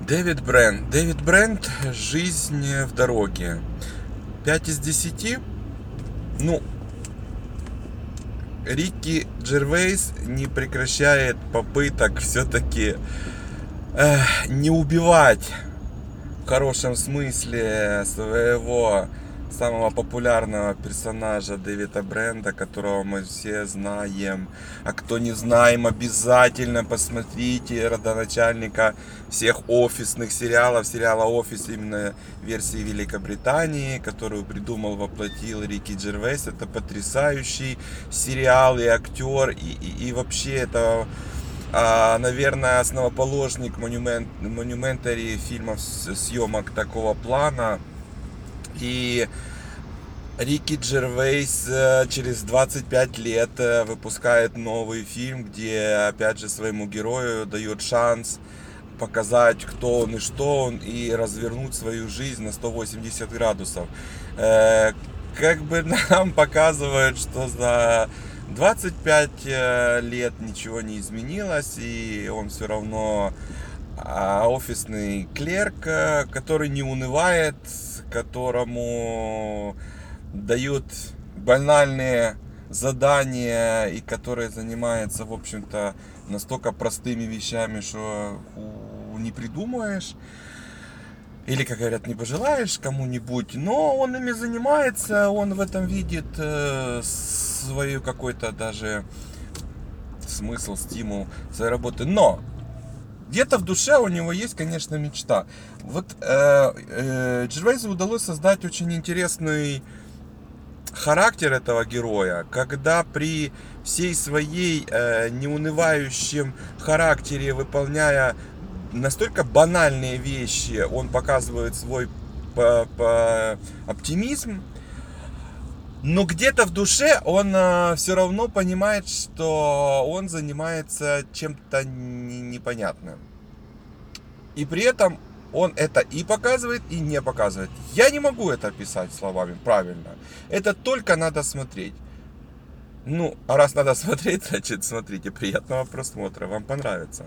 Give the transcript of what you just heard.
Дэвид Брент. Дэвид Брент «Жизнь в дороге». 5 из 10. Ну, Рикки Джервейс не прекращает попыток все-таки э, не убивать в хорошем смысле своего самого популярного персонажа Дэвида Бренда, которого мы все знаем. А кто не знаем, обязательно посмотрите родоначальника всех офисных сериалов, сериала «Офис» именно версии Великобритании, которую придумал, воплотил Рики Джервейс. Это потрясающий сериал и актер, и, и, и вообще это а, наверное, основоположник монумент, монументари фильмов съемок такого плана. И Рики Джервейс э, через 25 лет э, выпускает новый фильм, где опять же своему герою дает шанс показать, кто он и что он, и развернуть свою жизнь на 180 градусов. Э, как бы нам показывают, что за 25 лет ничего не изменилось, и он все равно а, офисный клерк, который не унывает, которому дают банальные задания и которые занимаются, в общем-то, настолько простыми вещами, что не придумаешь. Или, как говорят, не пожелаешь кому-нибудь, но он ими занимается, он в этом видит э, свою какой-то даже смысл, стимул своей работы. Но где-то в душе у него есть, конечно, мечта. Вот э, э, Джервейзу удалось создать очень интересный характер этого героя, когда при всей своей э, неунывающем характере, выполняя настолько банальные вещи, он показывает свой по оптимизм, но где-то в душе он э, все равно понимает, что он занимается чем-то непонятным. И при этом он это и показывает, и не показывает. Я не могу это описать словами правильно. Это только надо смотреть. Ну, а раз надо смотреть, значит смотрите. Приятного просмотра. Вам понравится.